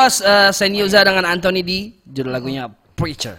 was uh, Senyoza dengan Anthony D. Judul lagunya Preacher.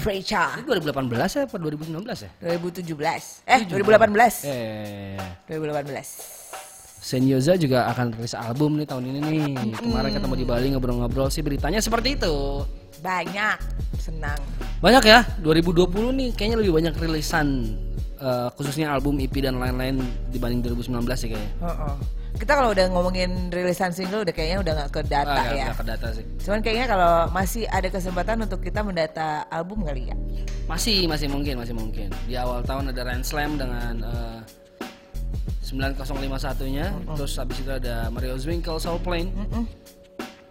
Preacher. Itu 2018 ya apa 2019 ya? 2017. Eh, 2018. Eh, 2018. Senyoza juga akan rilis album nih tahun ini nih. Kemarin ketemu di Bali ngobrol-ngobrol sih beritanya seperti itu. Banyak. Senang. Banyak ya, 2020 nih kayaknya lebih banyak rilisan eh, khususnya album EP dan lain-lain dibanding 2019 sih kayaknya. Heeh. Kita kalau udah ngomongin rilisan single udah kayaknya udah nggak ke data Ah, ya. nggak ke data sih. Cuman kayaknya kalau masih ada kesempatan untuk kita mendata album kali ya. Masih, masih mungkin, masih mungkin. Di awal tahun ada Rand Slam dengan eh, 9051-nya, terus habis itu ada Mario Zwinkle Soul Plane. Mm-mm.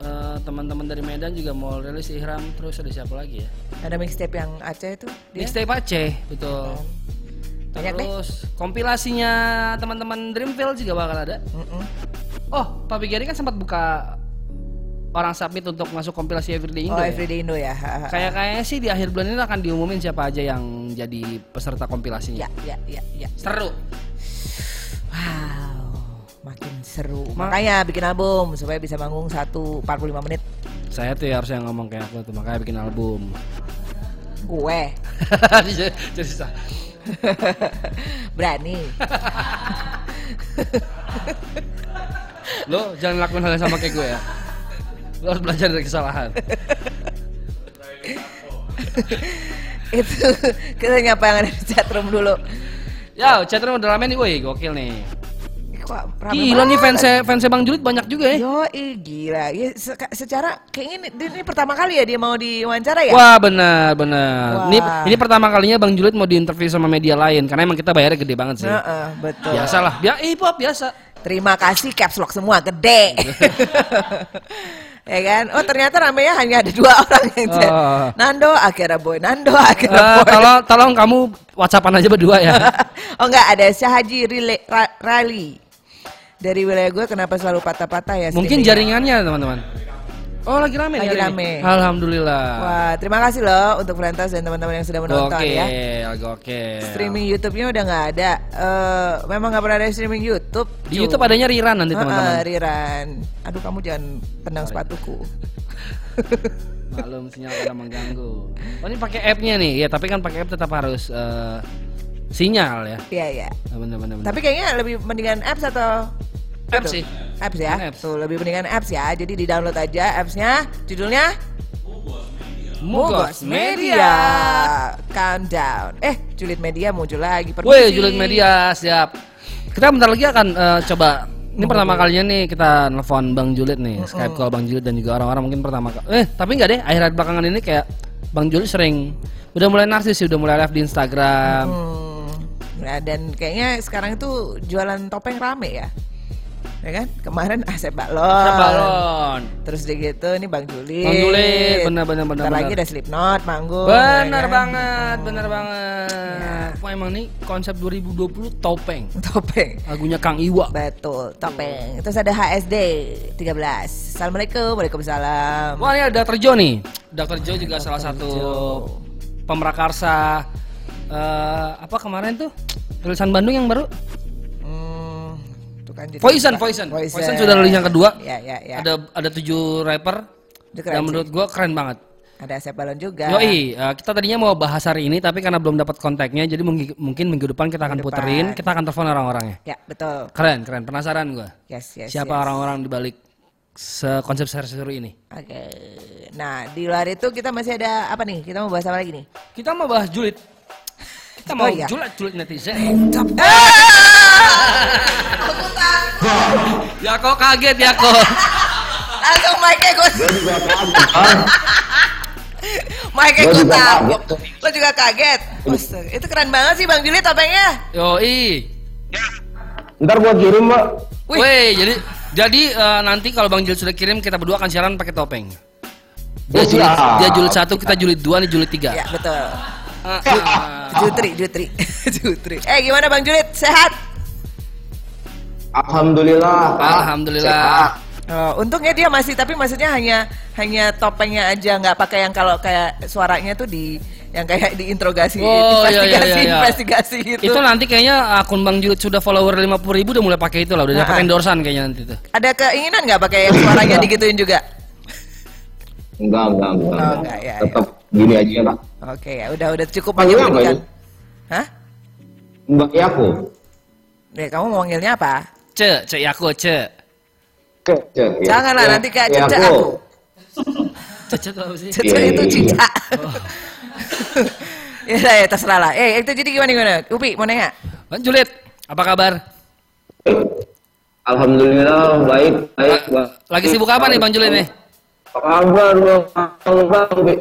Eh, teman-teman dari Medan juga mau rilis Ihram, terus ada siapa lagi ya? Ada mixtape yang Aceh itu dia. Mixtape Aceh, betul. Banyak deh. terus kompilasinya teman-teman Dreamville juga bakal ada. Mm-mm. Oh, Pak Gary kan sempat buka orang submit untuk masuk kompilasi Everyday Indo Oh, ya? Everyday Indo ya. Kayak kayaknya sih di akhir bulan ini akan diumumin siapa aja yang jadi peserta kompilasinya. Ya, ya, ya, ya. Seru. Wow, makin seru. Ma- Makanya bikin album supaya bisa manggung 1 45 menit. Saya tuh ya harusnya ngomong kayak aku tuh makanya bikin album. Gue Jadi jadi susah. berani. Lo jangan lakuin hal yang sama kayak gue ya. Lo harus belajar dari kesalahan. Itu kita nyapa yang ada di chatroom dulu. Ya, chatroom udah rame nih, woi, gokil nih. Kok rame Gila nih fansnya fansnya Bang Julit banyak juga ya. Yo, gila. Ya, se- secara kayaknya ini, ini pertama kali ya dia mau diwawancara ya? Wah benar benar. Ini ini pertama kalinya Bang Julit mau diinterview sama media lain karena emang kita bayarnya gede banget sih. Heeh, betul. Biasa lah, biar eh pop biasa. Terima kasih caps lock semua gede. ya kan? Oh ternyata ramenya hanya ada dua orang yang chat. Oh. Nando akhirnya boy, Nando Eh, akhirnya boy. tolong tolong kamu WhatsAppan aja berdua ya. oh enggak ada Syahaji Rally dari wilayah gue kenapa selalu patah-patah ya? Mungkin jaringannya teman-teman. Oh lagi rame nih Lagi ini. rame. Alhamdulillah. Wah terima kasih loh untuk Frentas dan teman-teman yang sudah menonton Oke, ya. oke. Streaming YouTube-nya udah nggak ada. Eh memang nggak pernah ada streaming YouTube. Di. YouTube adanya rerun nanti teman-teman. Riran. Aduh kamu jangan tendang sepatuku. Maklum sinyal kadang mengganggu. Oh ini pakai app-nya nih. Ya, tapi kan pakai app tetap harus eh, sinyal ya. Iya iya. Teman-teman. Tapi kayaknya lebih mendingan apps atau app Betul. sih. apps ya. Apps. Tuh lebih mendingan apps ya. Jadi di download aja appsnya. Judulnya Mugos Media. Countdown. Eh, Julid Media muncul lagi. Permisi. Woi, Juliet Media siap. Kita bentar lagi akan eh, coba ini pertama kalinya nih kita nelfon Bang Juliet nih, Skype call Bang Juliet dan juga orang-orang mungkin pertama kali. Eh, tapi nggak deh, akhir-akhir belakangan ini kayak Bang Juliet sering udah mulai narsis sih, udah mulai live di Instagram. Hmm. Nah, dan kayaknya sekarang itu jualan topeng rame ya. Ya kan? Kemarin Asep Balon. Asep Balon. Terus udah gitu ini Bang Julit. Bang Julit, benar, benar, benar, Bentar lagi ada Slipknot manggung. Benar ya kan? banget, benar banget. Wah emang nih konsep 2020 topeng. Topeng. Lagunya Kang Iwa. Betul, topeng. Terus ada HSD 13. Assalamualaikum, Waalaikumsalam. Wah ini ada Dr. Jo nih. Dr. Jo juga salah satu pemrakarsa eh apa kemarin tuh tulisan Bandung yang baru Hmm, tuh kan Poison. Poison, Poison sudah rilis yang kedua. Ya, ya, ya. Ada ada tujuh rapper yang menurut gua keren banget. Ada Asep Balon juga. Yoi, eh, kita tadinya mau bahas hari ini tapi karena belum dapat kontaknya jadi mungkin mungkin minggu depan kita akan Minggu puterin, depan. kita akan telepon orang-orangnya. Ya, betul. Keren, keren. Penasaran gua. Yes, yes. Siapa yes. orang-orang di balik sekonsep seru ini? Oke. Nah, di luar itu kita masih ada apa nih? Kita mau bahas apa lagi nih? Kita mau bahas julid. Kita Oh, mau iya. julid-julid netizen. Ah! Aku takut. ya kok kaget ya kok. Langsung mic-nya gue. Gue juga tabok. kaget. Lo juga kaget. Astaga, Itu keren banget sih Bang Juli topengnya. Yoi. Ntar gua kirim mbak. Wih. Wih, jadi jadi eh, nanti kalau Bang Jul sudah kirim kita berdua akan siaran pakai topeng. Dia Oh, julid, dia julid satu, kita julid dua, nih julid tiga. Ya, betul. Jutri, Jutri, Jutri. Eh gimana Bang Julit? Sehat? Alhamdulillah. Alhamdulillah. Sehat. Oh, untungnya dia masih tapi maksudnya hanya hanya topengnya aja nggak pakai yang kalau kayak suaranya tuh di yang kayak diinterogasi, Oh, iya, iya, investigasi, iya, iya. investigasi gitu. Itu nanti kayaknya akun Bang Julid sudah follower 50 ribu udah mulai pakai itu lah, udah dapat Nah, endorsan kayaknya nanti tuh. Ada keinginan nggak pakai yang suaranya digituin juga? Enggak, enggak, enggak. Oh, enggak, ya, Tetap gini aja lah. Oke ya, udah udah cukup Panggil apa menyebutkan. Hah? Mbak Yako. Deh, kamu mau manggilnya apa? Ce, ce Yako, ce. Ke, ke, ya. Janganlah Ya, nanti kayak Yako. cecek aku. Cece tuh apa sih? Cecek Iya, itu iya, cica. ya, ya terserah lah. Eh, itu jadi gimana gimana? Upi mau nanya? Bang Juliet, apa kabar? Alhamdulillah baik, baik. Bang. Lagi sibuk apa nih Bang Juliet nih? Apa kabar bang? Bang,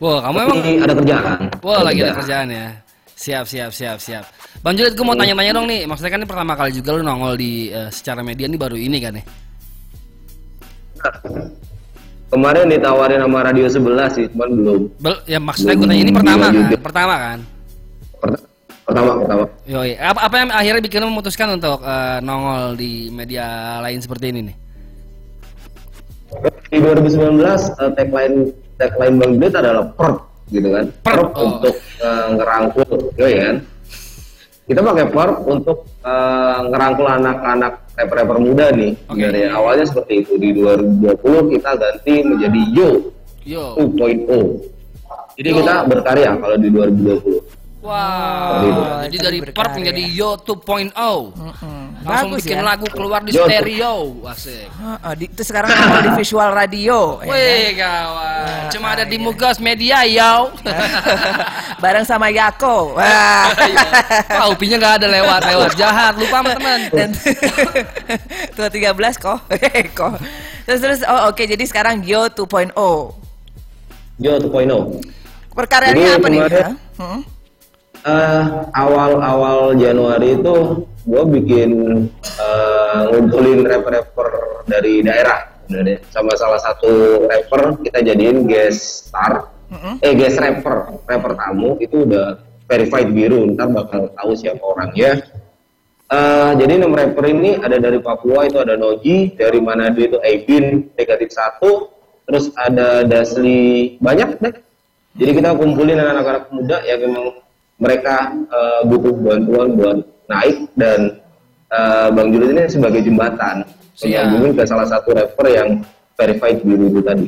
Wah, kamu emang Ini ada kerjaan. Wah, lagi ada kerjaan ya. Siap, siap, siap, siap. Bang Juliet, gue mau tanya-tanya dong nih. Maksudnya kan ini pertama kali juga lu nongol di eh, secara media ini baru ini kan nih. Kemarin ditawarin sama Radio 11 sih, cuman belum. Bel- ya maksudnya gue tanya ini pertama Iya kan? juga. Pertama kan? Pert- Pertama, pertama. Yoi. Apa, apa yang akhirnya bikin lu memutuskan untuk eh, nongol di media lain seperti ini nih? Di 2019 eh, tagline tagline Bang Juliet adalah perp gitu kan. Perp, oh. untuk eh, ngerangkul, ya kan. Kita pakai perp untuk eh, ngerangkul anak-anak rapper-rapper muda nih. Oke. Dari awalnya seperti itu di 2020 kita ganti menjadi Yo Yo. 2.0. Jadi Yo. kita berkarya kalau di 2020. Wow. Itu. Jadi dari. Perp menjadi Yo 2.0. Mm-mm. Langsung Bagus bikin ya. lagu keluar di Yo. stereo. Asik. Heeh, di, itu sekarang nongol di visual radio. ya kan? Wih kawan, cuma ada di Mugas Media yo. Bareng sama Yako. Wah. Wah, upinya nggak ada lewat lewat jahat, lupa sama teman. Dan tua 13 kok. kok. Terus terus oh oke jadi sekarang Yo 2.0. Yo 2.0. Perkaryaannya Jadi apa nih? Hmm? Eh, awal-awal Januari itu gue bikin eh, ngumpulin rapper-rapper dari daerah. Sama salah satu rapper kita jadiin guest star. Eh guest rapper rapper tamu itu udah verified biru. Ntar bakal tahu siapa orangnya. Eh, jadi enam rapper ini ada dari Papua itu ada Noji dari Manado itu Aibin negatif satu. Terus ada Dasli banyak deh. Jadi kita kumpulin anak-anak muda yang memang mereka eh, butuh bantuan buat naik dan eh, Bang Julius ini sebagai jembatan menyambungin ke salah satu rapper yang verified biru itu tadi.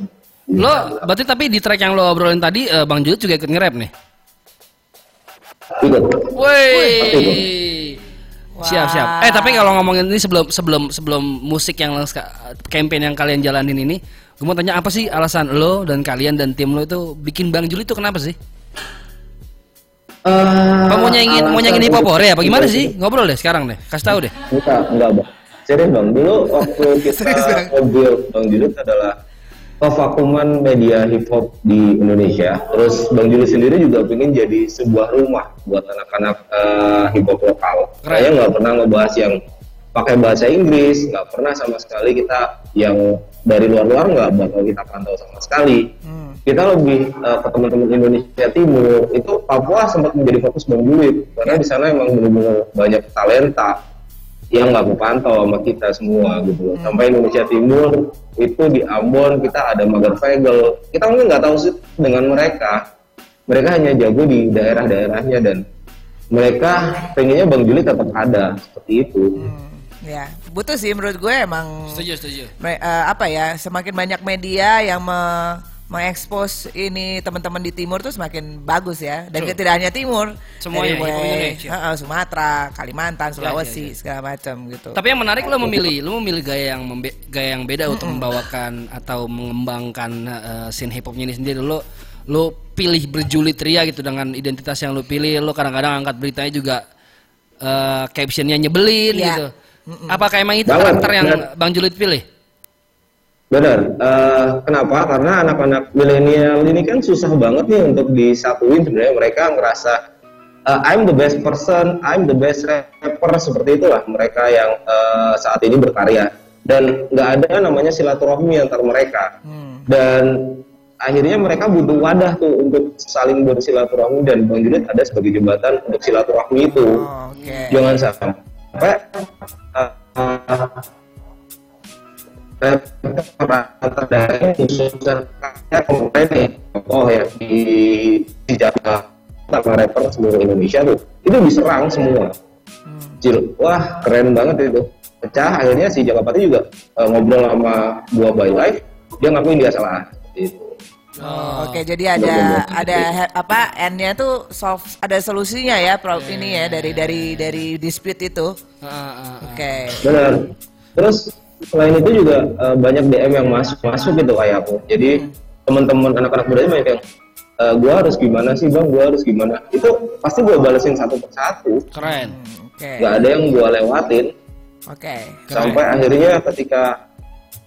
Lo berarti tapi di track yang lo obrolin tadi eh, Bang Juliet juga ikut nge-rap nih. Ikut. Woi. Siap siap. Eh tapi kalau ngomongin ini sebelum sebelum sebelum musik yang campaign yang kalian jalanin ini, gue mau tanya apa sih alasan lo dan kalian dan tim lo itu bikin Bang Juli itu kenapa sih? Eh, Apa mau nyanyiin mau nyanyiin hip hop hore apa gimana sih? Ngobrol deh sekarang deh. Kasih tahu deh. Enggak, enggak bang. Serius bang, dulu waktu kita mobil Bang Julius adalah kevakuman media hip hop di Indonesia. Terus Bang Julius sendiri juga pengen jadi sebuah rumah buat anak-anak eh, hip hop lokal. Keren. Saya nggak pernah ngebahas yang pakai bahasa Inggris, nggak pernah sama sekali kita yang dari luar-luar nggak bakal kita pantau sama sekali. Hmm. Kita lebih eh, ke teman-teman Indonesia Timur itu Papua sempat menjadi fokus Bang Julius karena di sana emang benar-benar banyak talenta yang nggak kepantau sama kita semua gitu loh. Sampai Indonesia Timur itu di Ambon kita ada Magar Vegel. Kita mungkin nggak tahu sih dengan mereka. Mereka hanya jago di daerah-daerahnya dan mereka pengennya Bang Juli tetap ada seperti itu. Hmm, Ya, butuh sih menurut gue emang Setuju setuju. me- eh, apa ya semakin banyak media yang me- mengekspos ini teman-teman di timur tuh semakin bagus ya dan True. tidak hanya timur Semuanya, dari mulai, Indonesia. Heeh, Sumatera Kalimantan Ya, Sulawesi ya, ya. segala macam gitu Tapi yang menarik lo memilih, lo memilih gaya yang membe- gaya yang beda untuk membawakan atau mengembangkan uh, scene hip hopnya ini sendiri. Lo lo pilih berjulit ria gitu dengan identitas yang lo pilih. Lo kadang-kadang angkat beritanya juga uh, captionnya nyebelin Iya. gitu. Apakah emang itu Banget, karakter yang benar. Bang Julit pilih? Benar. Eh, kenapa? Karena anak-anak milenial ini kan susah banget nih untuk disatuin sebenarnya mereka ngerasa eh, I'm the best person, I'm the best rapper seperti itulah mereka yang eh, saat ini berkarya dan nggak ada namanya silaturahmi antar mereka Hmm. dan akhirnya mereka butuh wadah tuh untuk saling bersilaturahmi dan Bang Juliet ada sebagai jembatan untuk silaturahmi itu Oh, oke jangan sampai uh, uh, rapper dari khususnya nih oh ya di di Jakarta sama rapper seluruh Indonesia tuh itu diserang semua. Cil, wah keren banget itu pecah akhirnya si Jakapati juga uh, ngobrol sama gua by live dia ngakuin dia salah Gitu. Oh, Oke, jadi ada ada he- apa N-nya tuh solve ada solusinya ya, pro ini ya dari dari dari dispute itu. Ah, ah, ah. Oke. Benar. Terus selain itu juga eh, banyak DM yang masuk masuk gitu kayak aku. Jadi teman-teman anak-anak muda banyak yang eh, gua harus gimana sih bang? Gua harus gimana? Itu pasti gua balesin satu persatu. Keren. Oke. Gak ada yang gua lewatin. Oke. Keren. Sampai akhirnya ketika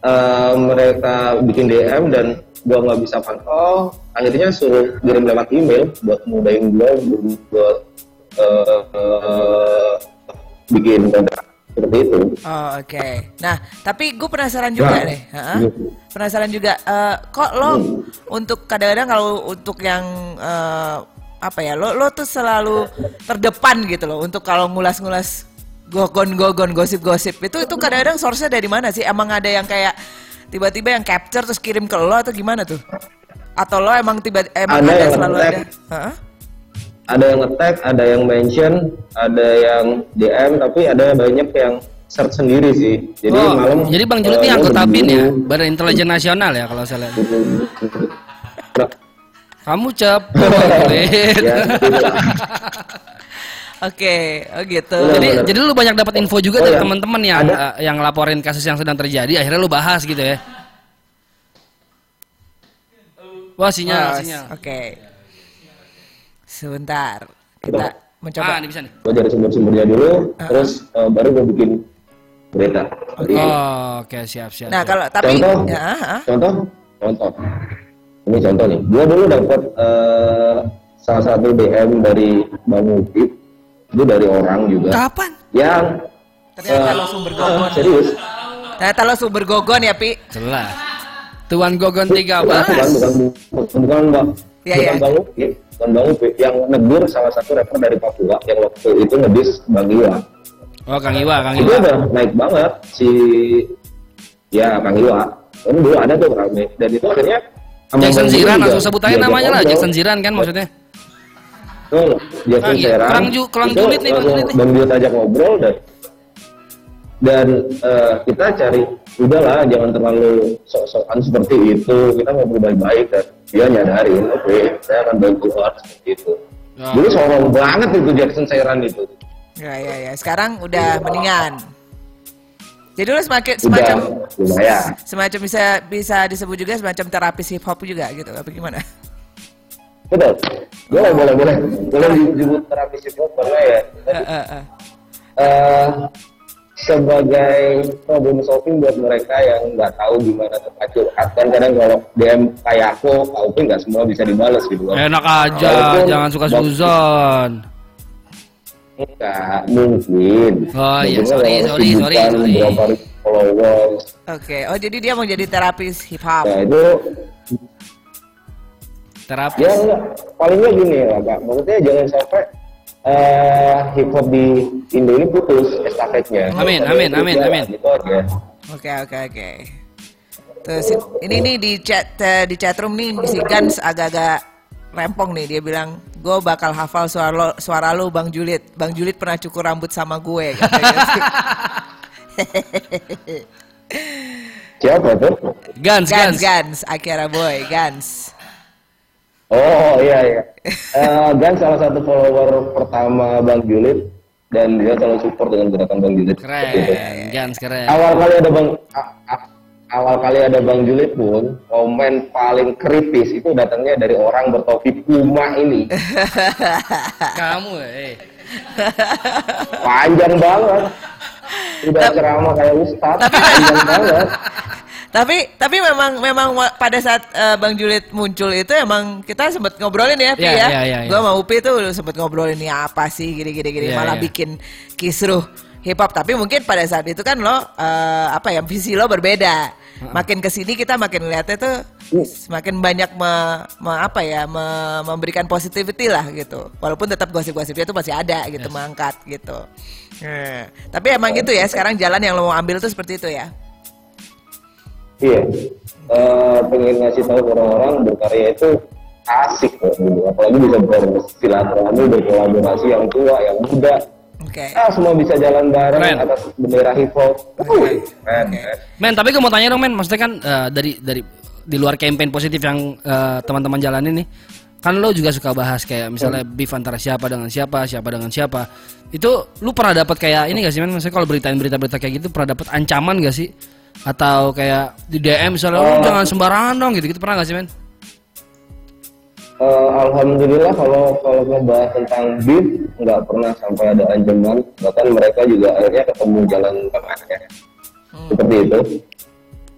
eh, mereka bikin DM dan gua nggak bisa pantau, akhirnya suruh kirim lewat email buat mudahin gua buat eh, eh, bikin kontrak seperti itu. Oh, oke. Nah, tapi gue penasaran juga Nah, deh. Ha-ha. gitu. Penasaran juga. eh, kok lo untuk kadang-kadang kalau untuk yang eh, apa ya, lo lo tuh selalu terdepan gitu loh untuk kalau ngulas-ngulas gogon-gogon gosip-gosip itu itu kadang-kadang source-nya dari mana sih? Emang ada yang kayak tiba-tiba yang capture terus kirim ke lo atau gimana tuh? Atau lo emang tiba emang Ada ada, yang selalu ada? Ha-ha. ada yang nge-tag, ada yang mention, ada yang DM, tapi ada banyak yang search sendiri sih. Jadi oh, malam. jadi Bang Julit ini eh, anggota BIN ya. Badan Intelijen Nasional ya kalau saya lihat. Kamu cepet, ya, Oke, oh gitu. Benar, jadi benar. jadi lu banyak dapat info juga Oh, dari ya. teman-teman yang Ada. eh, yang laporin kasus yang sedang terjadi, akhirnya lu bahas gitu ya. Wah sinyal, Oh, sinyal. Oke. Sebentar. Kita mencoba. Ah, ini bisa nih. Gue cari sumber-sumbernya dulu, terus eh, baru gue bikin berita. Jadi, Oh, oke siap siap. Nah, siap. kalau tapi contoh, ya, contoh, contoh. Ini contoh nih. Gue dulu dapat eh, salah satu DM dari Bang Mufid, itu dari orang juga Kapan? yang ternyata eh, lo sumber gogon. serius. Ternyata lo sumber gogon ya, Pi. Jelas. Tuan Gogon bukan 13. bukan bukan bukan bang Iya, bukan iya. bang Upi bukan bang Upi yang negur salah satu rapper dari Papua yang waktu itu ngedis bang Iwa Oh, Kang Iwa, Kang itu Iwa. udah naik banget si ya Kang Iwa kan dulu ada tuh rame dan itu akhirnya Jackson Ziran langsung sebut aja diajak namanya lah. Jackson Ziran kan maksudnya. Jackson Ah, iya. Ziran Kelang Ju- Kelang itu Julid nih, Bang langsung Julid nih. Bang Julid ajak ngobrol dan dan eh, kita cari udahlah jangan terlalu sok-sokan seperti itu kita ngobrol baik-baik dan dia nyadarin oke saya akan bantu keluar seperti itu Ya. dulu sombong banget itu Jackson Ziran itu Ya, ya, ya. Sekarang udah mendingan. Jadi lo semakin udah semacam lumayan semacam bisa bisa disebut juga semacam terapis hip hop juga gitu. Apa gimana? Betul boleh boleh boleh boleh disebut terapi psikolog karena ya eh, eh. eh, sebagai problem solving buat mereka yang nggak tahu gimana tempat curhat kan kadang kalau DM kayak aku aku pun nggak semua bisa dibalas gitu Enak aja, Walaupun- jangan suka suzon. Enggak, mungkin. Oh, iya, sorry, sorry, sorry, sorry. Berapa followers. Oke. Oh, jadi dia mau jadi terapis hip hop. Nah, itu Terapi. ya enggak, palingnya gini lah Kak. Maksudnya jangan sampai eh hip hop di Indo ini putus estafetnya. Amin, amin, amin, putus, amin. Gitu aja. Oke, oke, oke. Terus ini nih di chat eh, di chat room nih si Gans agak-agak rempong nih dia bilang gue bakal hafal suara lo, suara lo Bang Julit Bang Julit pernah cukur rambut sama gue katanya sih. Siapa tuh? Gans, Gans Gans. Gans Akira Boy Gans Oh iya iya. Eh dan salah satu follower pertama Bang Julit dan dia selalu support dengan gerakan Bang Julit. Keren, Gitu. Gans keren. awal kali ada bang a- a- awal kali ada bang Julit pun komen paling kritis itu datangnya dari orang bertopi Puma ini Kamu, eh. panjang banget udah ceramah kayak banget tapi tapi memang memang pada saat eh, Bang Julit muncul itu emang kita sempat ngobrolin ya Pi Iya, ya. iya, iya, Gua iya. sama Upi tuh sempat ngobrolin ini apa sih gini-gini gini Iya, malah iya. bikin kisruh hip hop tapi mungkin pada saat itu kan lo eh, apa ya visi lo berbeda. Makin ke sini kita makin lihatnya tuh semakin banyak me, me- apa ya me- memberikan positivity lah gitu. Walaupun tetap gosip-gosipnya itu masih ada gitu mengangkat gitu. Nah, tapi emang gitu ya sekarang jalan yang lo mau ambil tuh seperti itu ya. iya Eh, pengen ngasih tahu ke orang-orang berkarya itu asik kok gitu. apalagi bisa bersilaturahmi berkolaborasi yang tua yang muda Oke. ah semua bisa jalan bareng Keren. atas bendera hip hop keren, Oke. keren. Men, tapi gue mau tanya dong, men. Maksudnya kan eh, dari dari di luar campaign positif yang eh, teman-teman jalanin nih kan lo juga suka bahas kayak misalnya beef antara siapa dengan siapa siapa dengan siapa. Itu lu pernah dapat kayak ini gak sih men? Maksudnya kalau beritain berita-berita kayak gitu pernah dapat ancaman gak sih? Atau kayak di DM misalnya lu jangan sembarangan dong gitu gitu pernah gak sih men? Eh, Alhamdulillah kalau kalau ngebahas tentang beef nggak pernah sampai ada ancaman. Bahkan mereka juga akhirnya ketemu jalan tengahnya. Seperti itu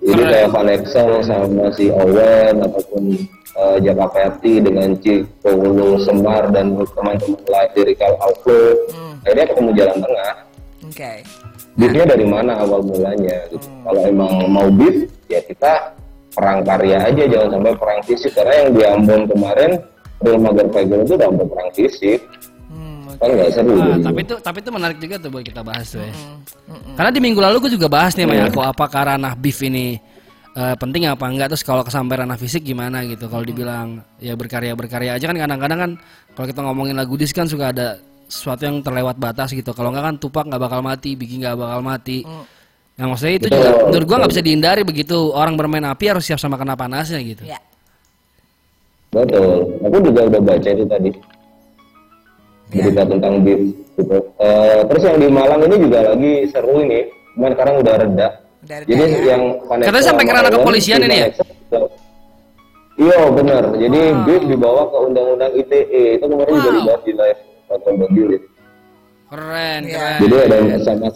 jadi kayak Van Excel sama si Owen ataupun uh, Jaka Peti dengan Ciko Wulu Semar dan teman-teman lain dari Kal Outlook akhirnya ketemu jalan tengah. Oke. beefnya dari mana awal mulanya? Gitu. kalau emang mau beef ya kita perang karya aja jangan sampai perang fisik. Karena yang di Ambon kemarin Real Magar itu udah perang fisik. Hmm, kan nggak seru Ah, jadinya. tapi itu tapi itu menarik juga tuh buat kita bahas tuh ya. Karena di minggu lalu gue juga bahas nih sama Yako apakah ranah beef ini eh, penting apa enggak terus kalau kesampai ranah fisik gimana gitu. Kalau dibilang ya berkarya berkarya aja kan kadang-kadang kan kalau kita ngomongin lagu dis kan suka ada sesuatu yang terlewat batas gitu. Kalau enggak kan Tupak nggak bakal mati, Biggie nggak bakal mati. Nah maksudnya itu Betul. juga menurut gua nggak bisa dihindari begitu orang bermain api harus siap sama kena panasnya gitu. Ya. betul aku juga udah baca itu tadi Ya. berita tentang beef gitu Eh, terus yang di Malang ini juga lagi seru ini cuman sekarang udah reda Udah reda jadi ya. yang Katanya Excel sampai sama ke ranah Owen, kepolisian si ini ya? Juga- Iya benar. Jadi beef dibawa ke undang-undang ITE itu kemarin juga Wow. dibahas di live nonton Bang. Keren, Iya. keren. Jadi ada sama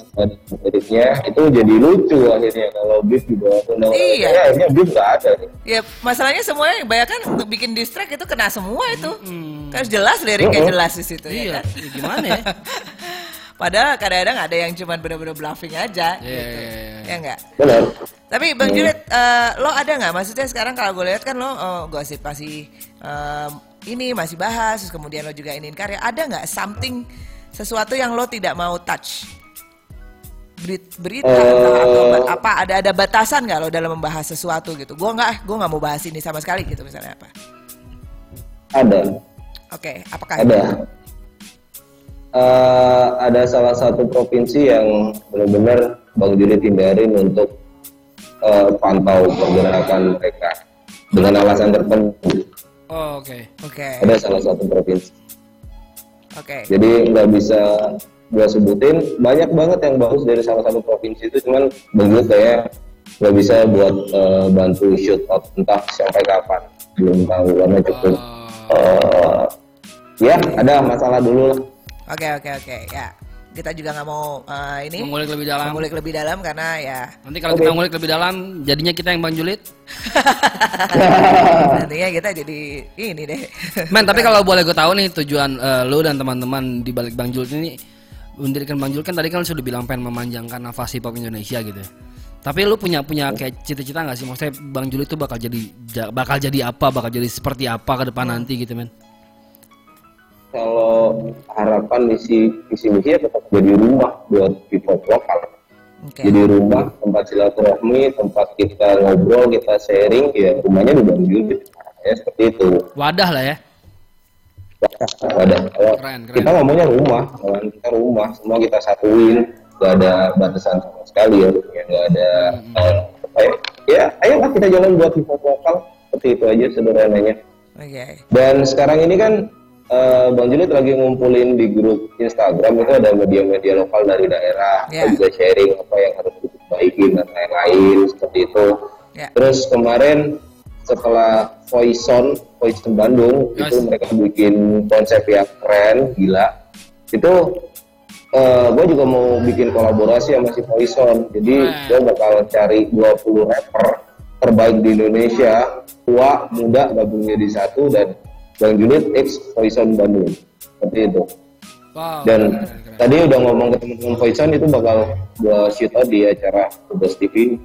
editnya itu jadi lucu akhirnya kalau beef dibawa ke undang-undang Iya. ITE akhirnya beef nggak ada. nih. Ya masalahnya semuanya kebanyakan untuk bikin distract itu kena semua itu. Kan jelas liriknya jelas di situ ya Iya, kan. ya gimana ya? Padahal kadang-kadang ada yang cuman bener-bener bluffing aja Iya, gitu. iya, iya. Ya enggak? Benar. Tapi Bang Juliet, eh, lo ada nggak? Maksudnya sekarang kalau gue lihat kan lo oh, gosip masih em, ini masih bahas, terus kemudian lo juga ingin karya. Ada nggak something sesuatu yang lo tidak mau touch? Berit- Berita entah atau apa ada ada batasan nggak lo dalam membahas sesuatu gitu? Gue nggak, gue nggak mau bahas ini sama sekali gitu misalnya apa? Ada. Oke, apakah Ada. Eh, ada salah satu provinsi yang benar-benar Bang Juli hindarin untuk eh, pantau pergerakan mereka dengan alasan tertentu. Oh, oke. Oke, Ada salah satu provinsi. Oke. Jadi nggak bisa gua sebutin. Banyak banget yang bagus dari salah satu provinsi itu, cuman Juli kayak nggak bisa buat eh, bantu shoot out entah sampai kapan. Belum tahu karena cukup. Oh, eh, ya ada masalah dulu lah. Oke, oke, oke. Ya, kita juga nggak mau eh, ini mengulik lebih dalam. mengulik lebih dalam karena ya Nanti kalau kita ngulik lebih dalam, jadinya kita yang Bang Julit. nantinya kita jadi ini deh. Men, tapi kalau boleh gue tahu nih tujuan eh, lu dan teman-teman di balik Bang Julit ini mendirikan Bang Julit kan tadi kan sudah bilang pengen memanjangkan nafas hip hop Indonesia gitu. ya. Tapi lu punya punya kayak cita-cita nggak sih? Maksudnya Bang Julit tuh bakal jadi ja- bakal jadi apa? Bakal jadi seperti apa ke depan nanti gitu, men? Kalau harapan misi visi misi ya tetap jadi rumah buat hop lokal Oke. jadi rumah tempat silaturahmi tempat kita ngobrol kita sharing ya rumahnya di Bang Julit ya seperti itu. Wadah lah ya. ada kalau Keren, keren. kita ngomongnya rumah kawan kita rumah semua kita satuin. Gak ada batasan sama sekali ya ya nggak ada eh, apa ya? Ya ayolah kita jalan buat hip hop lokal seperti itu aja sederhananya Oke. Dan sekarang ini kan eh, Bang Juliet lagi ngumpulin di grup Instagram itu ada media-media lokal dari daerah, kita juga sharing apa yang harus diperbaiki dan lain-lain seperti itu. Ya. Terus kemarin setelah Voice On, Voice On Bandung Yes. itu mereka bikin konsep yang keren, gila. Itu gue juga mau bikin kolaborasi sama si Voice On. Jadi gue bakal cari 20 rapper terbaik di Indonesia, tua, muda gabung jadi satu dan Bang Juliet X Poison Bandung. Seperti itu. Wow. Dan keren, keren. tadi udah ngomong ke teman-teman Poison itu bakal gua shoot out di acara Tugas TV.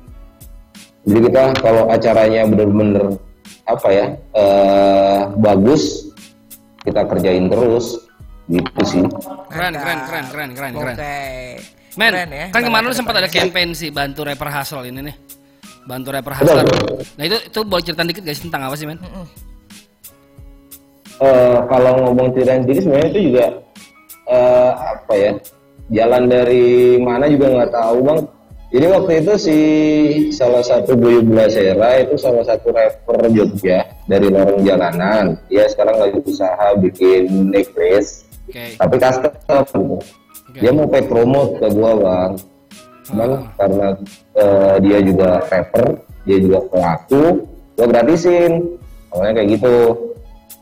Jadi kita kalau acaranya bener-bener apa ya eh, bagus, kita kerjain terus gitu sih. Keren, keren, keren, keren, keren, keren. Oke. Men, Keren ya. kan kemarin lu sempat ada campaign sih bantu rapper hustle ini nih. Bantu rapper hustler. Betul. Nah itu itu boleh cerita dikit gak sih tentang apa sih men? Eh, kalau ngomong cerita sendiri sebenarnya itu juga eh, apa ya jalan dari mana juga nggak tahu bang Jadi waktu itu si salah satu Buyu Blasera itu salah satu rapper Jogja dari lorong jalanan. Dia sekarang lagi usaha bikin necklace, Oke. tapi custom. Dia mau pay promote ke gua bang. Cuman karena eh, dia juga rapper, dia juga pelaku, gua gratisin. Awalnya kayak gitu.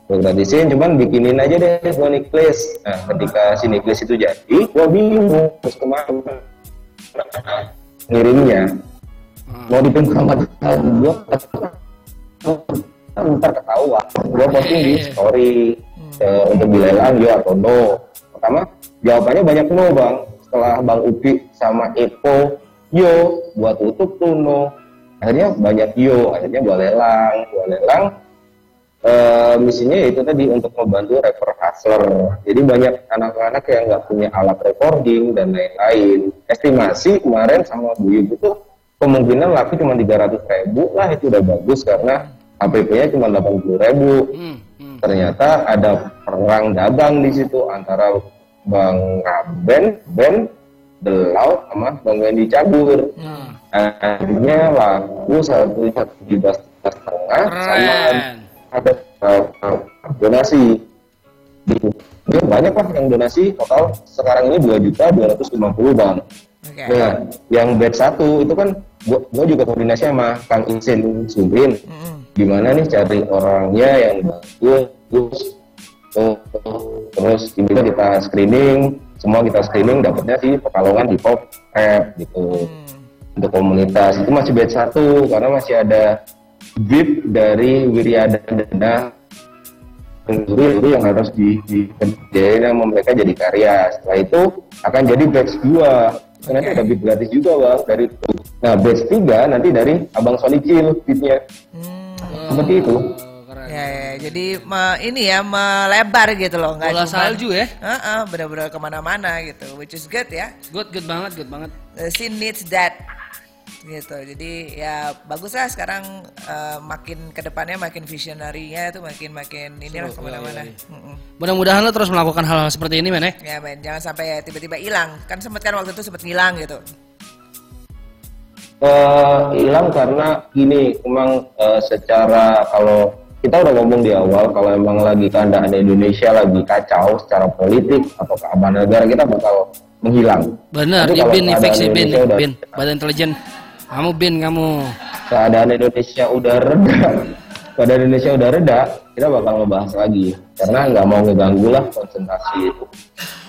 Gua gratisin, cuman bikinin aja deh gua necklace. Nah, ketika si necklace itu jadi, gua bingung terus ke mana. Ngirimnya. Mau dipinjam sama gua ntar ketahuan gua posting di story eh, untuk dilelang yo atau no. Pertama jawabannya banyak no bang. Setelah bang Upi sama Eko yo gua tutup tuh no. Akhirnya banyak yo akhirnya gua lelang gua lelang eh, misinya itu tadi untuk membantu rapper hustler. Jadi banyak anak-anak yang nggak punya alat recording dan lain-lain. Estimasi kemarin sama Bu Ibu itu kemungkinan laku cuma 300 ribu lah itu udah bagus karena HPP-nya cuma 80 ribu. Hmm, hmm. Ternyata ada perang dagang di situ antara Bang Raben, Ben, Delau sama Bang Wendy Cabur. Nah, Akhirnya laku satu juta setengah sama. Ada uh, uh, donasi gitu. Ya, banyak lah yang donasi total sekarang ini 2 juta 250 bang. Oke. Nah, yang batch satu itu kan gua, gua juga koordinasi sama Kang Insin Sumrin. Mm-mm. Gimana nih cari orangnya yang bagus. Tuh, tuh. Terus ini kita screening, semua kita screening dapatnya sih Pekalongan di pop rap gitu Hmm. untuk komunitas itu masih batch satu karena masih ada bib dari Wiryadana Guru itu yang harus di, di kerjain sama mereka jadi karya setelah itu akan jadi batch 2 nanti ada bib gratis juga bang dari itu nah batch 3 nanti dari Abang Sonicil bibnya Hmm. seperti itu Oh, keren. Ya, ya, jadi me- ini ya melebar gitu loh, nggak Bola cuma salju ya. Heeh, benar-benar ke mana-mana gitu, which is good ya. Good, good banget, good banget. The scene needs that gitu. Jadi ya bagus lah sekarang eh, makin ke depannya makin visionary-nya itu makin makin inilah ke mana-mana. iya, iya. Mm-mm. Mudah-mudahan lo terus melakukan hal-hal seperti ini, men ya. Ya men, jangan sampai tiba-tiba hilang. Kan sempet kan waktu itu sempet gitu. Eh, hilang karena gini emang eh, secara kalau kita udah ngomong di awal kalau emang lagi keadaan Indonesia lagi kacau secara politik atau keamanan negara kita bakal menghilang. Bener, Tapi ya kalau Bin, infeksi Bin, Bin, badan intelijen. Kamu Bin, kamu. Keadaan Indonesia udah reda, keadaan Indonesia udah reda, kita bakal ngebahas lagi karena nggak mau ngeganggu lah konsentrasi itu.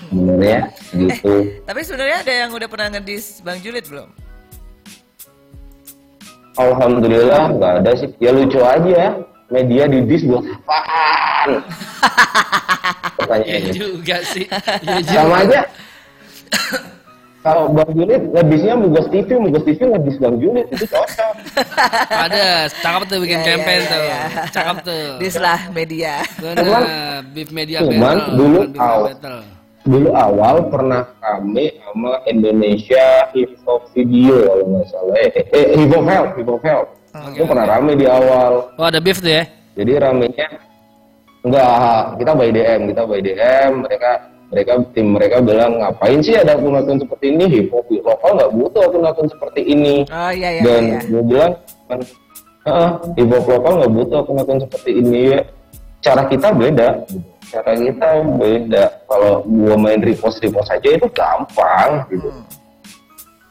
Sebenarnya gitu. Tapi sebenarnya ada yang udah pernah ngedis Bang Julid belum? Alhamdulillah nggak ada sih. Ya lucu aja. Media di dis buat apaan? Ya Pertanyaannya. juga sih. Ya juga. Sama aja. Kalau Bang Junit ngedisnya Mugos TV, Mugos TV ngedis Bang Junit itu cocok. Ada, cakep tuh bikin Ya, ya, campaign ya, tuh. ya. Cakep tuh. Dis lah media. Bener, beef media Cuman battle. dulu awal. battle. Dulu awal pernah kami sama Indonesia Hip Hop Video kalau nggak salah. Eh, eh, eh, Hip Hop Health, Hip Hop Health. itu pernah rame di awal. Oh ada beef tuh ya? Jadi ramenya enggak, kita by DM, kita by DM, mereka mereka tim mereka bilang ngapain sih ada akun-akun seperti ini? Hip hop lokal nggak butuh akun-akun seperti ini. Oh iya iya dan iya. gue bilang "Ah, hip hop lokal nggak butuh akun-akun seperti ini. Cara kita beda. Cara kita beda. Kalau gue main repost repost aja itu gampang gitu.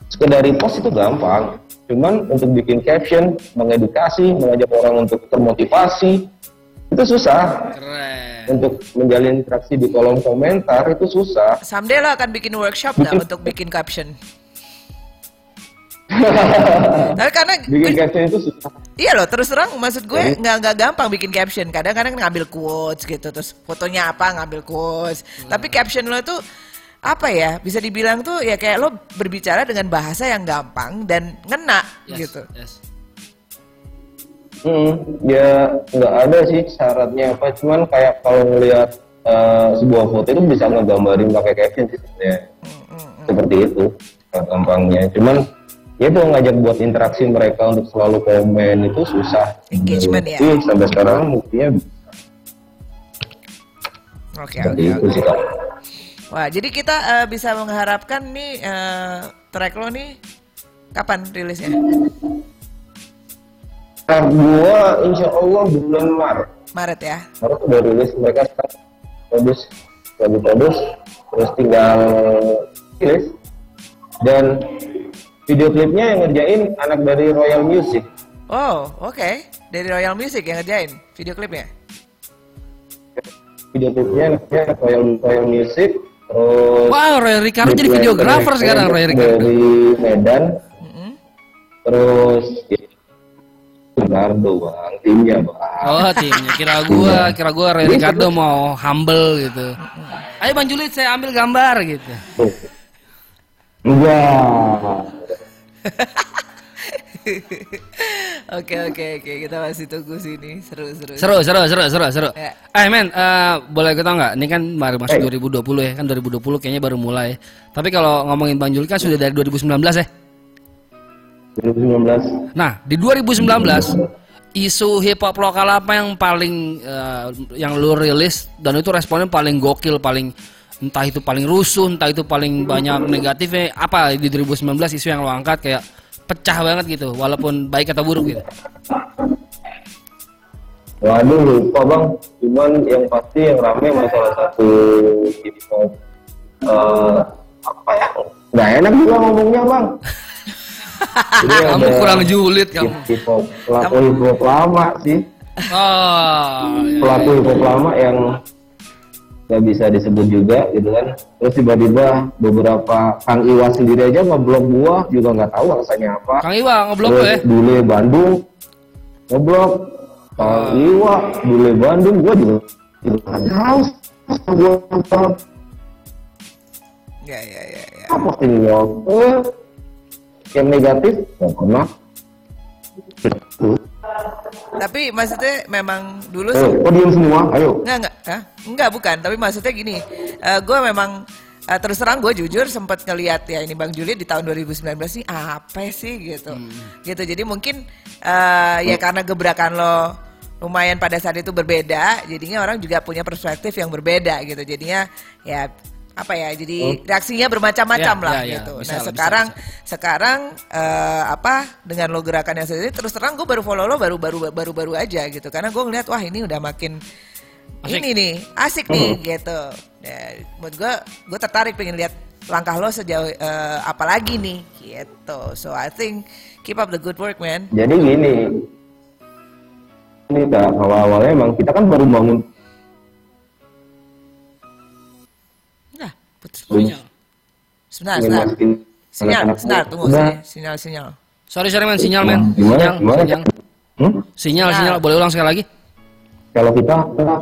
Sekedar repost itu gampang. Cuman untuk bikin caption mengedukasi mengajak orang untuk termotivasi itu susah. Keren. Untuk menjalin interaksi di kolom komentar itu susah Someday lo akan bikin workshop nggak untuk bikin caption? Tapi karena bikin caption itu susah Iya loh, terus terang maksud gue nggak nggak gampang bikin caption. Kadang-kadang ngambil quotes gitu, terus fotonya apa ngambil quotes. Tapi caption lo tuh apa ya? Bisa dibilang tuh ya kayak lo berbicara dengan bahasa yang gampang dan ngena Yes, gitu. yes. Hmm, ya nggak ada sih syaratnya apa cuman kayak kalau ngelihat eh, sebuah foto itu bisa ngegambarin pakai caption sih sebenarnya seperti itu eh, gampangnya cuman ya itu ngajak buat interaksi mereka untuk selalu komen itu susah Engagement ya? Sih, sampai sekarang buktinya Oke oke. oke. Wah, jadi kita eh, bisa mengharapkan nih eh, track lo nih Kapan rilisnya? Nah, gua insya Allah bulan Maret. Maret ya. Maret udah rilis mereka sekarang produce lagi produce terus tinggal rilis dan video klipnya yang ngerjain anak dari Royal Music Oh, oke. Dari Royal Music yang ngerjain video klipnya. video klipnya anaknya Royal Royal Music terus Wow, Roy Ricardo jadi videografer sekarang Roy Ricardo. dari Medan Mm-mm. terus ya, Ricardo bang timnya bang Oh timnya kira gua kira gua Roy Ricardo mau humble gitu. Ayo Bang Julit saya ambil gambar gitu. Enggak Oke oke oke kita masih tunggu sini seru seru. Seru seru seru seru seru. Ya. Eh men, eh, boleh kita nggak? Ini kan baru masuk Eh. 2020 ya kan 2020 kayaknya baru mulai. Tapi kalau ngomongin Bang Julit kan sudah dari 2019 ya. 2019 Nah di 2019 isu hip hop lokal apa yang paling eh, yang lu rilis? Dan itu responnya paling gokil paling entah itu paling rusuh entah itu paling banyak negatifnya. Apa di 2019 isu yang lo angkat? Kayak pecah banget gitu walaupun baik atau buruk gitu. Waduh lupa bang, cuman yang pasti yang rame masalah satu hip hop eh, apa ya? Nggak enak juga ngomongnya bang. Jadi kamu kurang julid kamu hip hop pelaku hip hop lama sih, oh iya. pelaku hip hop lama yang nggak bisa disebut juga gitu kan. Terus tiba-tiba beberapa Kang Iwa sendiri aja ngeblok gua juga nggak tahu alasannya apa. Kang Iwa ngeblok lo Terus ya Bule Bandung ngeblok Kang Iwa Bule Bandung gua juga nggak tahu gua Ya ya ya ya. apa sih yang negatif nggak pernah Tuh. Tapi maksudnya memang dulu Eh, sih kok diem semua ayo Enggak, enggak. Hah? Enggak, bukan. Tapi maksudnya gini, gue memang eh, terus terang gue jujur sempat ngeliat ya ini Bang Juli di tahun 2019 sih apa sih gitu. Gitu. Jadi mungkin eh, ya karena gebrakan lo lumayan pada saat itu berbeda, jadinya orang juga punya perspektif yang berbeda gitu. Jadinya ya apa ya jadi reaksinya bermacam-macam Ya, lah ya, ya. gitu. Bisa nah lah, bisa, sekarang bisa. sekarang eh, apa dengan lo gerakan yang sendiri terus terang gue baru follow lo baru baru baru baru aja gitu karena gue ngeliat wah ini udah makin Asik. ini nih asik nih gitu ya, buat gue gue tertarik pengen lihat langkah lo sejauh eh, apa lagi nih gitu so I think keep up the good work man jadi gini ini kak awal awalnya emang kita kan baru bangun putus Sinyal. sebentar ingin sebentar. sinyal sebentar tunggu sini sinyal sinyal. Sorry sorry men sinyal men. Sinyal Gimana? sinyal. Hmm? sinyal Nah. sinyal. Boleh ulang sekali lagi. Kalau kita kita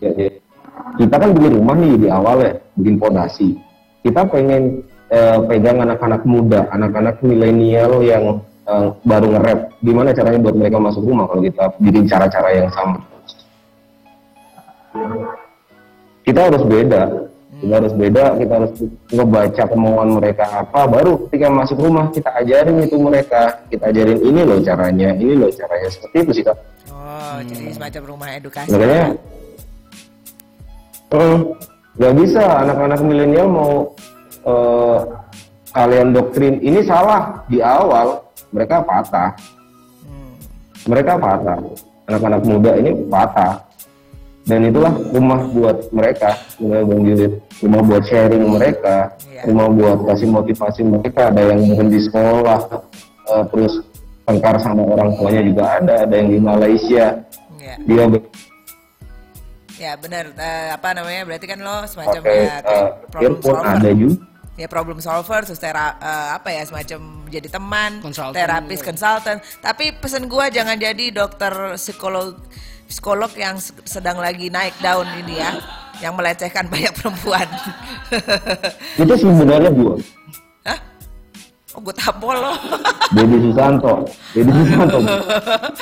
ya, ya. kita kan bikin rumah nih di awal ya bikin fondasi. Kita pengen eh, pegang anak-anak muda anak-anak milenial yang eh, baru nge-rap. Gimana caranya buat mereka masuk rumah kalau kita bikin cara-cara yang sama kita harus beda. Kita harus beda kita harus ngebaca kemauan mereka apa baru ketika masuk rumah kita ajarin itu mereka. Kita ajarin ini loh caranya ini loh caranya. Seperti itu sih kak. Oh jadi semacam rumah edukasi. Makanya eh, nggak bisa. Anak-anak milenial mau eh, kalian doktrin ini salah di awal mereka patah. Hmm. mereka patah. Anak-anak muda ini patah dan itulah rumah buat mereka rumah Bang Judit rumah buat sharing mereka Iya. rumah buat kasih motivasi mereka. Ada yang berhenti sekolah eh, terus tengkar sama orang tuanya juga ada ada yang di Malaysia. Ya dia ber- ya benar. Eh, apa namanya? Berarti kan lo semacam pakai ya kayak eh, problem solver. ada juga. Ya problem solver terus tera, eh, apa ya semacam jadi teman Konsultan terapis konsultan tapi pesan gua jangan jadi dokter psikolog psikolog yang se- sedang lagi naik daun ini ya yang melecehkan banyak perempuan itu sebenarnya gua Hah? Oh, gue tampol lo. Dedi Susanto Dedi Susanto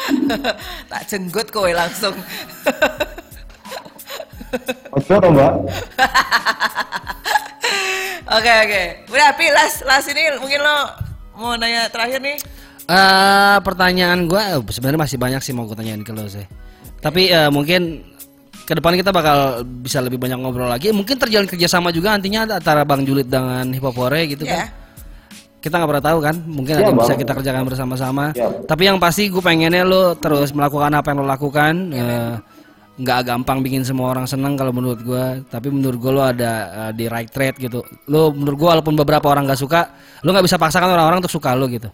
tak jenggot kowe langsung. Oke mbak Oke oke. Udah Pi, las las ini mungkin lo mau nanya terakhir nih. Eh pertanyaan gua eh, sebenarnya masih banyak sih mau gue tanyain ke lo sih. Tapi eh, mungkin ke depan kita bakal bisa lebih banyak ngobrol lagi. Mungkin terjalin kerjasama juga nantinya antara Bang Julit dengan Hip Hop Hore gitu Ya. kan. kita nggak pernah tahu kan mungkin Iya, ada yang bisa kita kerjakan bersama-sama Iya. tapi yang pasti gue pengennya lo terus melakukan apa yang lo lakukan eh, nggak gampang bikin semua orang senang kalau menurut gue tapi menurut gue lo ada eh, di right track gitu lo menurut gue walaupun beberapa orang nggak suka lo nggak bisa paksakan orang-orang untuk suka lo gitu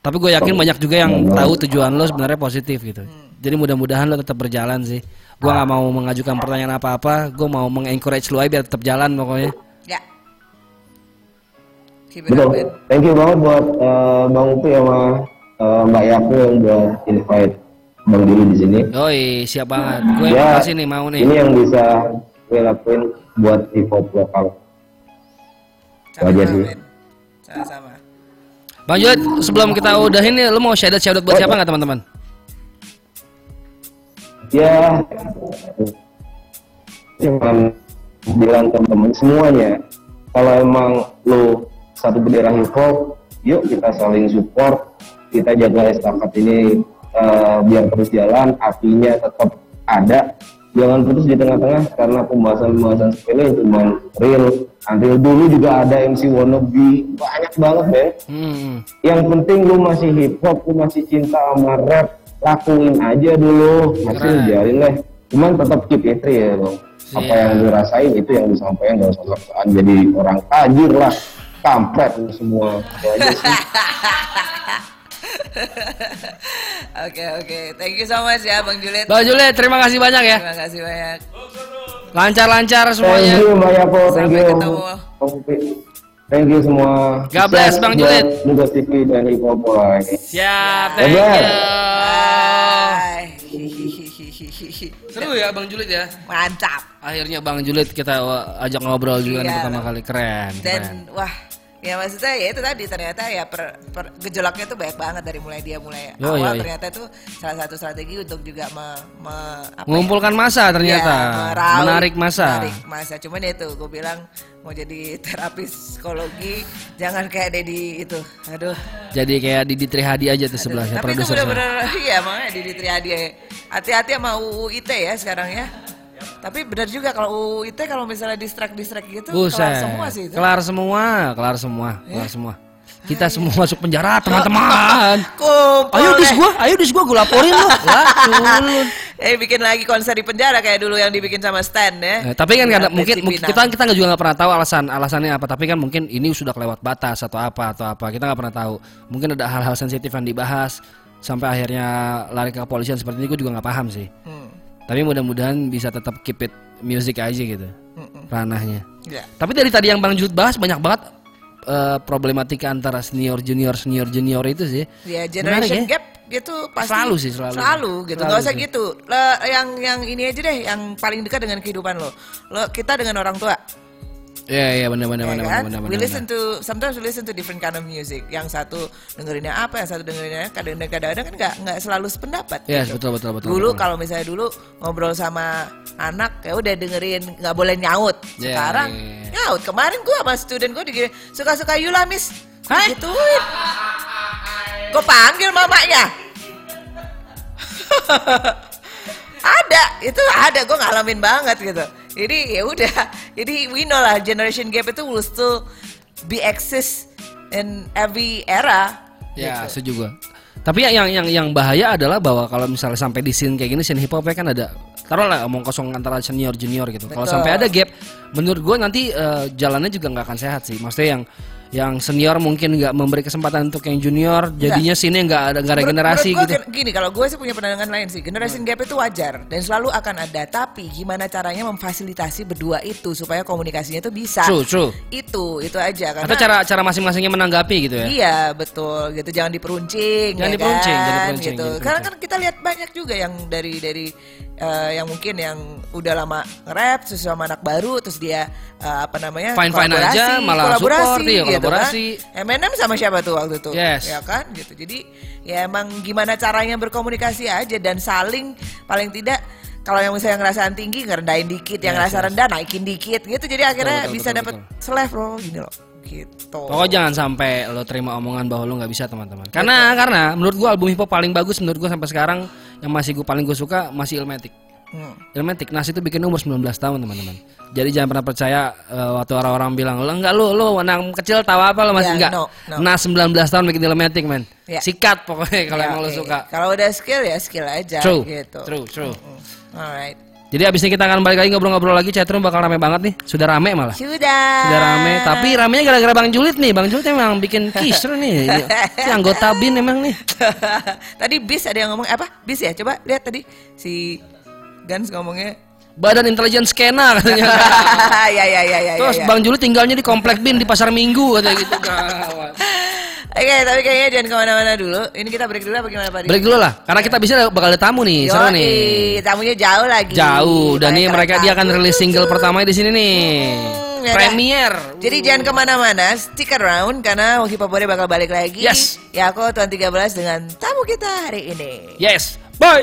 tapi gue yakin banyak juga yang tahu tujuan lo sebenarnya positif gitu jadi mudah-mudahan lo tetap berjalan sih gue nggak mau mengajukan pertanyaan apa-apa gue mau mengencourage lo aja biar tetap jalan pokoknya Ya. Betul. Thank you banget buat eh, Bang Upi sama eh, Mbak Yaku yang udah invite Bang Dili di sini. Yoi, siap banget. Gue yang Ya, makasih nih mau nih. Ini yang bisa gue lakuin buat hip hop lokal. Sama-sama, Wajar sih. men. Sama-sama. Bang Jod, sebelum kita udahin nih, lu mau shout out buat siapa nggak teman-teman? Ya, cuman bilang ke temen semuanya, kalau emang lu satu bendera hip hop, yuk kita saling support, kita jaga estafet ini eh, biar terus jalan, apinya tetap ada, jangan putus di tengah-tengah karena pembahasan-pembahasan sepele cuma real. Until dulu juga ada MC wannabe, banyak banget Ben. Hmm. Yang penting lu masih hip hop, lu masih cinta sama rap, lakuin aja dulu, masih Keren. jalin lah. Cuman tetap keep it real bang. Apa Siap. yang lu rasain itu yang disampaikan gak usah sok-sokan jadi orang tajir lah, kampret lu semua. Itu aja sih. Oke oke, thank you so much ya Bang Juliet. Bang Juliet, terima kasih banyak ya. Terima kasih banyak. Lancar-lancar Thank semuanya. you Mbak Yako, thank Sampai you. ketemu. Thank you semua. God bless, Bang Juliet. Nugas TV dan Hip Hop Boy. Siap, thank you. Bye. Seru ya Bang Juliet ya. Mantap. Akhirnya Bang Juliet kita ajak ngobrol juga nih Iya. pertama kali keren. Dan keren. wah, ya maksudnya ya itu tadi ternyata ya per, per- gejolaknya tuh banyak banget dari mulai dia mulai Yo, awal yo, yo. ternyata itu salah satu strategi untuk juga me, me- apa ya, Mengumpulkan masa ternyata, Ya, menarik masa. menarik masa cuman ya itu gue bilang mau jadi terapis psikologi jangan kayak Dedi itu. Aduh. Jadi kayak Didi Trihadi aja tuh sebelahnya tapi itu bener-bener iya makanya Didi Triadi hati-hati sama UU ITE ya sekarang ya tapi benar juga kalau UU ITE kalau misalnya distract gitu Buset. kelar semua sih itu Kelar semua, kelar semua, kelar semua. Kita semua masuk penjara, teman-teman. Ayo dis gua, ayo dis gua, gua laporin lo. Culun. eh bikin lagi konser di penjara kayak dulu yang dibikin sama Stan ya Eh, tapi kan mungkin, mungkin kita kita juga nggak pernah tahu alasan alasannya apa. Tapi kan mungkin ini sudah kelewat batas atau apa atau apa. Kita nggak pernah tahu. Mungkin ada hal-hal sensitif yang dibahas sampai akhirnya lari ke kepolisian seperti ini. Gue juga nggak paham sih. Hmm. Tapi mudah-mudahan bisa tetap keep it music aja gitu Mm-mm. ranahnya. Ya. Tapi dari tadi yang Bang Jud bahas banyak banget eh, problematika antara senior junior senior junior itu sih. Ya Menarik generation ya? gap itu pasti Selalu sih, selalu. Selalu gitu. Selalu Gak usah sih. gitu. Le- yang yang ini aja deh yang paling dekat dengan kehidupan lo. Lo kita dengan orang tua. Iya iya benar benar ya benar kan? benar we benar. listen to sometimes we listen to different kind of music. Yang satu dengerinnya apa, yang satu dengerinnya kadang-kadang kadang kan nggak nggak selalu sependapat. Yes, gitu. betul betul betul. dulu betul. kalau misalnya dulu ngobrol sama anak ya udah dengerin nggak boleh nyaut. Sekarang yeah, yeah. nyaut. Kemarin gua sama student gua digini suka-suka Yula Miss. Gituin. Gue panggil mamanya. ada, itu ada. Gue ngalamin banget gitu. Jadi ya udah. Jadi we know lah generation gap itu will still be exist in every era. Ya, gitu. setuju. Tapi ya yang yang yang bahaya adalah bahwa kalau misalnya sampai di scene kayak gini scene hip hop kan ada taruhlah omong kosong antara senior junior gitu. Kalau sampai ada gap, menurut gua nanti eh, jalannya juga nggak akan sehat sih. Maksudnya yang yang senior mungkin nggak memberi kesempatan untuk yang junior, jadinya scene nggak ada nggak ada Menurut- generasi menurut gitu. Gini, kalau gue sih punya pandangan lain sih. Generation gap itu wajar dan selalu akan ada. Tapi gimana caranya memfasilitasi berdua itu supaya komunikasinya itu bisa. True, true. Itu, itu aja. Karena Atau cara cara masing-masingnya menanggapi gitu ya. Iya betul gitu jangan diperuncing Jangan ya diperuncing, kan? jangan diperuncing, gitu. jangan Karena kan kita lihat banyak juga yang dari dari eh, yang mungkin yang udah lama rap terus sama anak baru terus dia eh, apa namanya Fine-fine kolaborasi, aja, malah kolaborasi, support, iya, gitu kolaborasi. kan. Eminem sama siapa tuh waktu itu Yes. ya kan gitu jadi ya emang gimana caranya berkomunikasi aja dan saling paling tidak kalau yang misalnya ngerasaan tinggi ngerendahin dikit yang Yes, ngerasa yes. rendah naikin dikit gitu jadi akhirnya betul, bisa betul, dapat betul. selevel gini loh gitu Pokoknya jangan sampai lo terima omongan bahwa lo nggak bisa teman-teman. Karena karena menurut gua album hip hop paling bagus menurut gua sampai sekarang yang masih gua paling gua suka masih Ilmatic. Hmm. Ilmatic Nas itu bikin umur 19 tahun teman-teman. Jadi jangan pernah percaya eh, waktu orang-orang bilang lo enggak lu lu anak kecil tahu apa lo masih Ya, enggak. no, no. Nas 19 tahun bikin Ilmatic man. Ya. Sikat pokoknya kalau Ya, emang lo oke. suka. Kalau udah skill ya skill aja True. gitu. True, true. Hmm. Alright. Jadi abis ini kita akan balik lagi ngobrol-ngobrol lagi chatroom bakal rame banget nih. Sudah rame malah. Sudah. Sudah rame, tapi ramenya gara-gara Bang Julit nih. Bang Julit emang bikin kisru nih. Ini anggota BIN emang nih. tadi bis ada yang ngomong apa? Bis ya? Coba lihat tadi si Gans ngomongnya. Badan intelijen skena katanya. ya ya ya ya. Terus ya, ya. Bang Julit tinggalnya di komplek BIN di Pasar Minggu katanya gitu. Gawat. Oke, tapi kayaknya jangan ke mana-mana dulu. Ini kita break dulu apa gimana Pak? Break dulu lah, karena kita bisa bakal ada tamu nih, seru Yoi, nih. tamunya jauh lagi. Jauh, dan nih Banyak mereka dia akan rilis single pertamanya di sini nih. Hmm, ya Premier. Jadi jangan ke mana-mana, stick around karena Hop Body bakal balik lagi. Yes. Ya aku Tuan 13 dengan tamu kita hari ini. Yes. Bye.